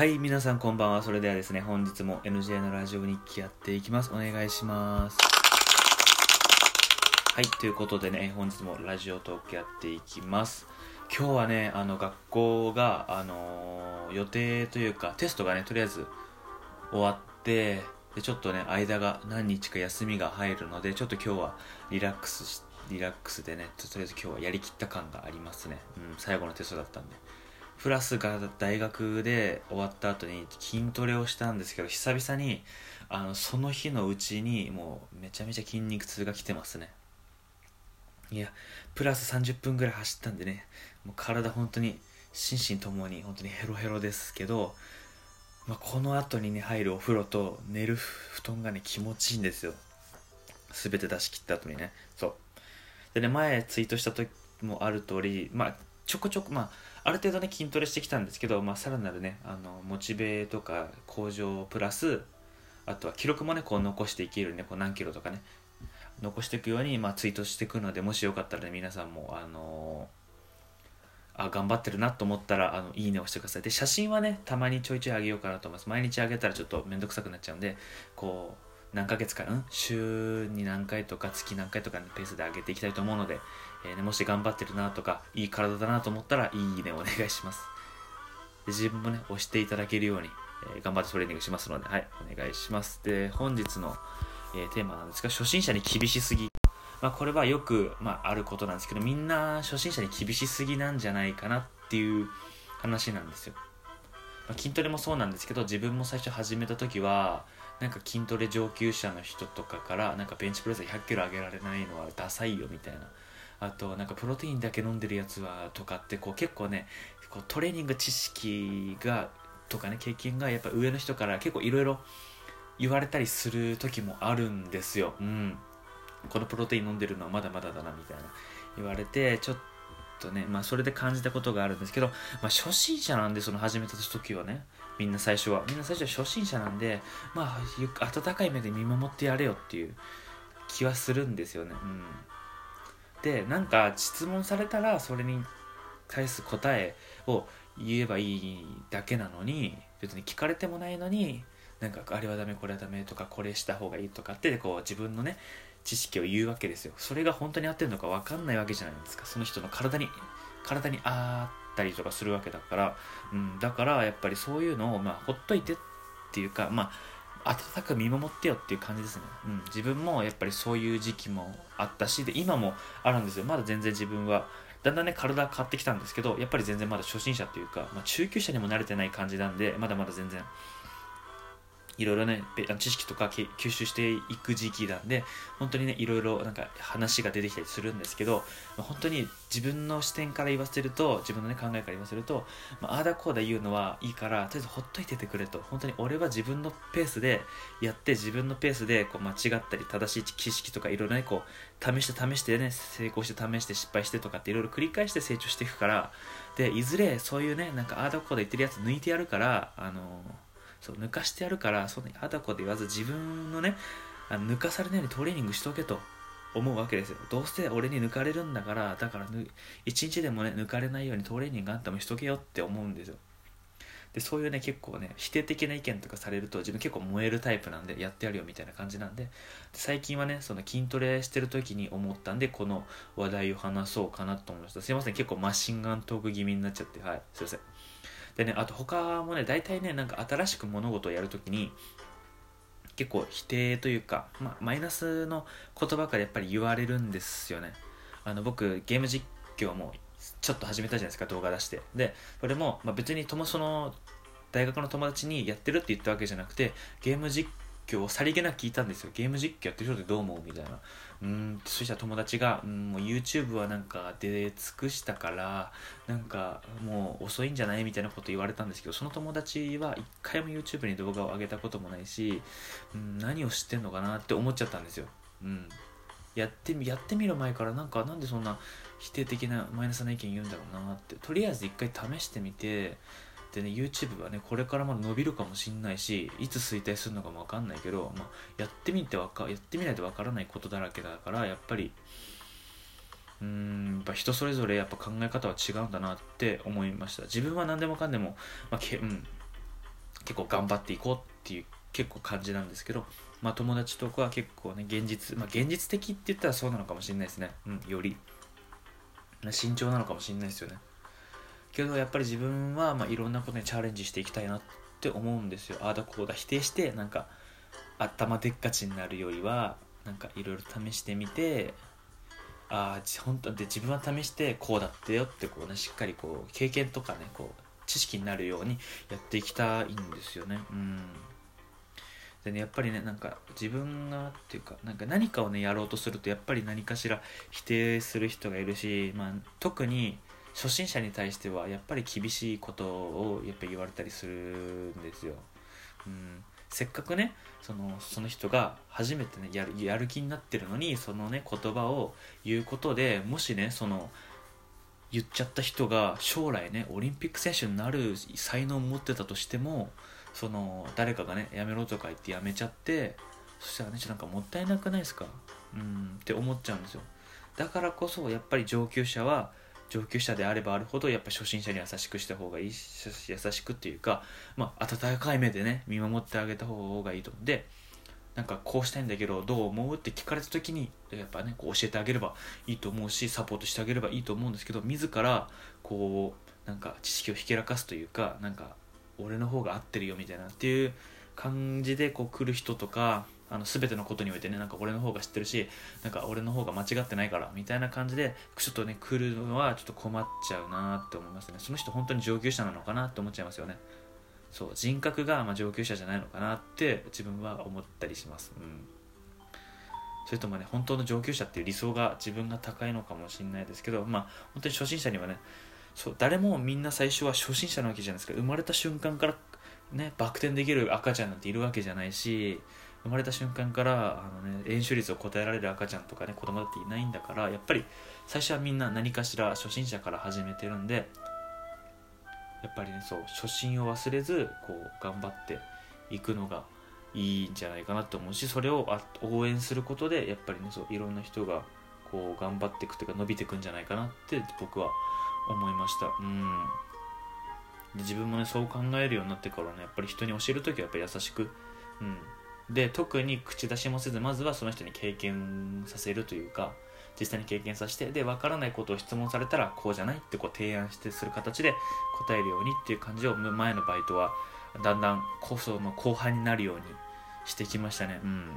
はい、皆さんこんばんは。それではですね、本日も NJ のラジオ日記やっていきます。お願いします。はい、ということでね、本日もラジオトークやっていきます。今日はね、あの、学校が、あのー予定というか、テストがね、とりあえず終わって、で、ちょっとね、間が何日か休みが入るので、ちょっと今日はリラックスし、リラックスでね、とりあえず今日はやりきった感がありますね。うん、最後のテストだったんで。プラスが大学で終わった後に筋トレをしたんですけど久々にあのその日のうちにもうめちゃめちゃ筋肉痛が来てますね。いやプラス30分ぐらい走ったんでねもう体本当に心身ともに本当にヘロヘロですけど、まあ、この後にね入るお風呂と寝る布団がね気持ちいいんですよ。全て出し切った後にね。そう。でね前ツイートした時もある通りまあちょこちょこまあある程度ね筋トレしてきたんですけど、まあ、さらなるねあのモチベとか向上プラスあとは記録もねこう残していけるねこう何キロとかね残していくように、まあ、ツイートしていくのでもしよかったらね皆さんもあのあ頑張ってるなと思ったらあのいいねをしてください。で写真はねたまにちょいちょいあげようかなと思います。毎日あげたらちょっとめんどくさくなっちゃうんでこう何ヶ月かん週に何回とか月何回とかのペースで上げていきたいと思うので、えーね、もし頑張ってるなとかいい体だなと思ったらいいねお願いします。で自分もね押していただけるように、えー頑張ってトレーニングしますのではいお願いします。で本日の、えーテーマなんですが初心者に厳しすぎ。まあこれはよく、まあ、あることなんですけどみんな初心者に厳しすぎなんじゃないかなっていう話なんですよ、まあ、筋トレもそうなんですけど自分も最初始めた時はなんか筋トレ上級者の人とかからなんかベンチプレス1 0 0キロ上げられないのはダサいよみたいな。あとなんかプロテインだけ飲んでるやつはとかってこう結構ねこうトレーニング知識がとかね経験がやっぱ上の人から結構いろいろ言われたりする時もあるんですよ。うん。このプロテイン飲んでるのはまだまだだなみたいな。言われてちょっとねまあそれで感じたことがあるんですけど、まあ、初心者なんでその始めた時はねみんな最初は。みんな最初は初心者なんでまあゆく温かい目で見守ってやれよっていう気はするんですよね。うん。でなんか質問されたらそれに返する答えを言えばいいだけなのに別に聞かれてもないのになんかあれはダメこれはダメとかこれした方がいいとかってこう自分のね知識を言うわけですよ。それが本当に合ってるのか分かんないわけじゃないですか。その人の体に体にあったりとかするわけだから、うん、だからやっぱりそういうのをまあほっといてっていうかまあ温かく見守ってよっていう感じですね、うん、自分もやっぱりそういう時期もあったしで今もあるんですよ。まだ全然自分はだんだんね体変わってきたんですけどやっぱり全然まだ初心者っていうか、まあ、中級者にも慣れてない感じなんでまだまだ全然いろいろね知識とか吸収していく時期なんで本当にねいろいろなんか話が出てきたりするんですけど、まあ本当に自分の視点から言わせると自分のね考えから言わせると、まあ、あーだこうだ言うのはいいからとりあえずほっといててくれと。本当に俺は自分のペースでやって自分のペースでこう間違ったり正しい知識とかいろいろねこう試して試してね成功して試して失敗してとかっていろいろ繰り返して成長していくからでいずれそういうねなんかあーだこうだ言ってるやつ抜いてやるからあのそう抜かしてやるからそんなにあだこで言わず自分のねあの抜かされないようにトレーニングしとけと思うわけですよ。どうせ俺に抜かれるんだからだから一日でもね抜かれないようにトレーニングあんたもしとけよって思うんですよ。でそういうね結構ね否定的な意見とかされると自分結構燃えるタイプなんでやってやるよみたいな感じなんで最近はねその筋トレしてる時に思ったんでこの話題を話そうかなと思いました。すいません結構マシンガントーク気味になっちゃって。はいすいません。でねあと他もね大体ねなんか新しく物事をやるときに結構否定というか、ま、マイナスの言葉からやっぱり言われるんですよね。あの僕ゲーム実況もちょっと始めたじゃないですか動画出して。でこれも、まあ、別にともその大学の友達にやってるって言ったわけじゃなくてゲーム実況をさりげなく聞いたんですよ。ゲーム実況やってる人ってどう思うみたいな。うんそしたら友達が、うん、もう YouTube はなんか出尽くしたからなんかもう遅いんじゃないみたいなこと言われたんですけどその友達は一回も YouTube に動画を上げたこともないし、うん、何を知ってんのかなって思っちゃったんですよ、うん、やってみやってみる前からなんかなんでそんな否定的なマイナスな意見言うんだろうなって。とりあえず一回試してみてでね YouTube はねこれからまだ伸びるかもしんないしいつ衰退するのかもわかんないけど、まあ、やってみてわかやってみないとわからないことだらけだからやっぱりうんやっぱ人それぞれやっぱ考え方は違うんだなって思いました。自分は何でもかんでも、まあけうん結構頑張っていこうっていう結構感じなんですけど、まあ、友達とかは結構ね現実、まあ、現実的って言ったらそうなのかもしれないですね、うん、より。慎重なのかもしれないですよね。けどやっぱり自分はまあいろんなことにチャレンジしていきたいなって思うんですよ。ああだこうだ否定してなんか頭でっかちになるよりはなんかいろいろ試してみてああ本当で自分は試してこうだってよってこうねしっかりこう経験とかねこう知識になるようにやっていきたいんですよね。うん。でねやっぱりねなんか自分がっていうかなんか何かをねやろうとするとやっぱり何かしら否定する人がいるし、まあ、特に初心者に対してはやっぱり厳しいことをやっぱ言われたりするんですよ、うん、せっかくねそのその人が初めてねやるやる気になってるのにそのね言葉を言うことでもしねその言っちゃった人が将来ねオリンピック選手になる才能を持ってたとしてもその誰かがねやめろとか言ってやめちゃってそしたらねなんかもったいなくないですか？うん。って思っちゃうんですよ。だからこそやっぱり上級者は上級者であればあるほどやっぱ初心者に優しくした方がいいし優しくっていうか、まあ、温かい目でね見守ってあげた方がいいと思うんでなんかこうしたいんだけどどう思うって聞かれた時にやっぱねこう教えてあげればいいと思うしサポートしてあげればいいと思うんですけど自らこうなんか知識をひけらかすというかなんか俺の方が合ってるよみたいなっていう感じでこう来る人とかあの全てのことにおいてねなんか俺の方が知ってるしなんか俺の方が間違ってないからみたいな感じでちょっとね来るのはちょっと困っちゃうなって思いますね。その人本当に上級者なのかなって思っちゃいますよね。そう人格がま上級者じゃないのかなって自分は思ったりします。うん。それともね本当の上級者っていう理想が自分が高いのかもしれないですけどまあ本当に初心者にはねそう誰もみんな最初は初心者なわけじゃないですか。生まれた瞬間からねバク転できる赤ちゃんなんているわけじゃないし生まれた瞬間からあの、ね、演習率を答えられる赤ちゃんとかね子供だっていないんだからやっぱり最初はみんな何かしら初心者から始めてるんでやっぱりねそう初心を忘れずこう頑張っていくのがいいんじゃないかなと思うしそれを応援することでやっぱりねそういろんな人がこう頑張っていくというか伸びていくんじゃないかなって僕は思いました。うん。で自分もねそう考えるようになってからねやっぱり人に教える時はやっぱり優しくうん。で特に口出しもせずまずはその人に経験させるというか実際に経験させてで分からないことを質問されたらこうじゃないってこう提案してする形で答えるようにっていう感じを前のバイトはだんだんコソの後半になるようにしてきましたね。うん。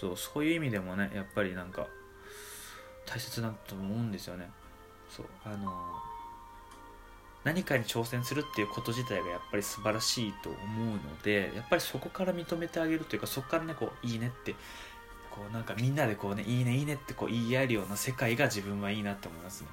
そうそういう意味でもねやっぱりなんか大切だと思うんですよね。そうあの何かに挑戦するっていうこと自体がやっぱり素晴らしいと思うのでやっぱりそこから認めてあげるというかそこからねこういいねってこうなんかみんなでこうねいいねいいねってこう言い合えるような世界が自分はいいなって思いますね、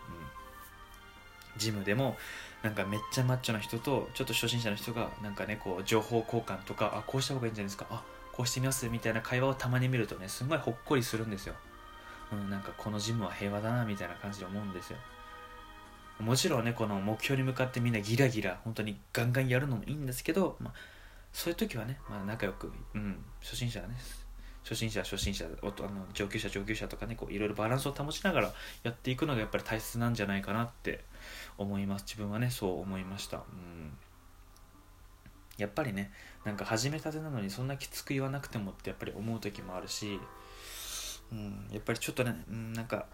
うん、ジムでもなんかめっちゃマッチョな人とちょっと初心者の人がなんかねこう情報交換とかあこうした方がいいんじゃないですかあこうしてみますみたいな会話をたまに見るとねすごいほっこりするんですよ、うん、なんかこのジムは平和だなみたいな感じで思うんですよ。もちろんねこの目標に向かってみんなギラギラ本当にガンガンやるのもいいんですけど、まあ、そういう時はね、まあ、仲良く、うん、初心者はね初心者初心者あの上級者上級者とかねこういろいろバランスを保ちながらやっていくのがやっぱり大切なんじゃないかなって思います。自分はねそう思いました、うん、やっぱりねなんか始めたてなのにそんなきつく言わなくてもってやっぱり思う時もあるし、うん、やっぱりちょっとね、うん、なんか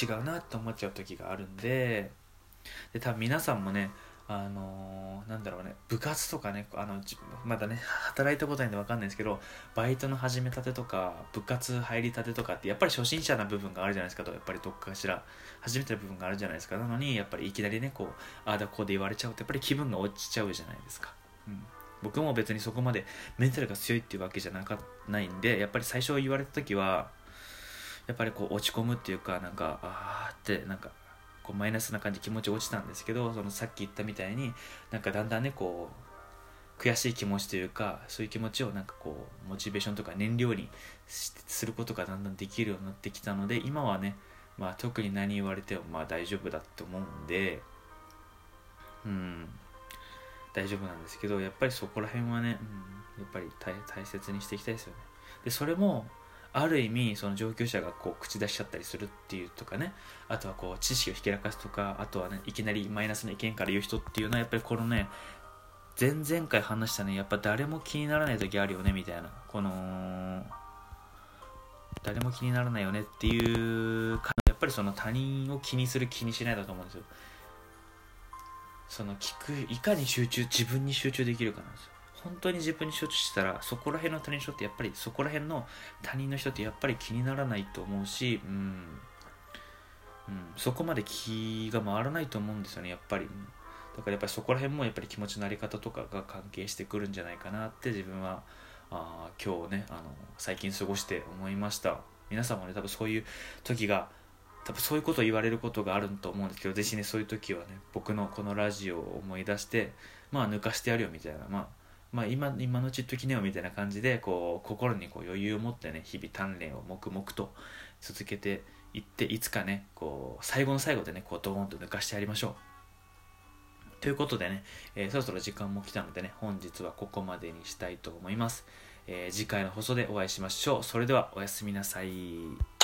違うなって思っちゃう時があるんでで多分皆さんもねあのー、なんだろうね部活とかねあのまだね働いたことないんで分かんないですけどバイトの始めたてとか部活入りたてとかってやっぱり初心者な部分があるじゃないですかとやっぱりどっかしら始めてる部分があるじゃないですか。なのにやっぱりいきなりねこうああだこうで言われちゃうとやっぱり気分が落ちちゃうじゃないですか、うん、僕も別にそこまでメンタルが強いっていうわけじゃなかないんでやっぱり最初言われた時はやっぱりこう落ち込むっていうかなんかああってなんかこうマイナスな感じ気持ち落ちたんですけどそのさっき言ったみたいになんかだんだんねこう悔しい気持ちというかそういう気持ちをなんかこうモチベーションとか燃料にすることがだんだんできるようになってきたので今はね、まあ、特に何言われてもまあ大丈夫だと思うんでうん大丈夫なんですけどやっぱりそこら辺はね、うん、やっぱり大切にしていきたいですよね。でそれもある意味その上級者がこう口出しちゃったりするっていうとかね。あとはこう知識をひけらかすとかあとはねいきなりマイナスな意見から言う人っていうのはやっぱりこのね前々回話したねやっぱ誰も気にならない時あるよねみたいな。この誰も気にならないよねっていうやっぱりその他人を気にする気にしないだと思うんですよ。その聞くいかに集中自分に集中できるかなんですよ。本当に自分に集中したらそこら辺の他人の人ってやっぱりそこら辺の他人の人ってやっぱり気にならないと思うしうん、うん、そこまで気が回らないと思うんですよねやっぱり。だからやっぱりそこら辺もやっぱり気持ちの在り方とかが関係してくるんじゃないかなって自分はあ今日ねあの最近過ごして思いました。皆さんもね多分そういう時が多分そういうことを言われることがあると思うんですけどぜひねそういう時はね僕のこのラジオを思い出してまあ抜かしてやるよみたいなまあまあ今今のうちっときねよみたいな感じでこう心にこう余裕を持ってね日々鍛錬を黙々と続けていっていつかねこう最後の最後でねこうドーンと抜かしてやりましょう。ということでね、えー、そろそろ時間も来たのでね本日はここまでにしたいと思います、えー、次回の放送でお会いしましょう。それではおやすみなさい。